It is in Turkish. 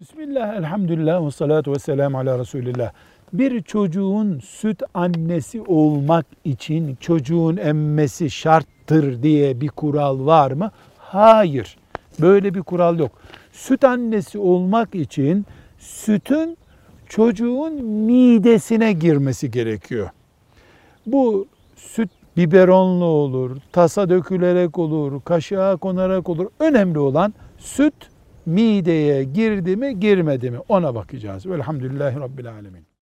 Bismillah, elhamdülillah ve salatu ve selamu ala Resulillah. Bir çocuğun süt annesi olmak için çocuğun emmesi şarttır diye bir kural var mı? Hayır. Böyle bir kural yok. Süt annesi olmak için sütün çocuğun midesine girmesi gerekiyor. Bu süt biberonlu olur, tasa dökülerek olur, kaşığa konarak olur. Önemli olan süt mideye girdi mi girmedi mi ona bakacağız. Velhamdülillahi Rabbil Alemin.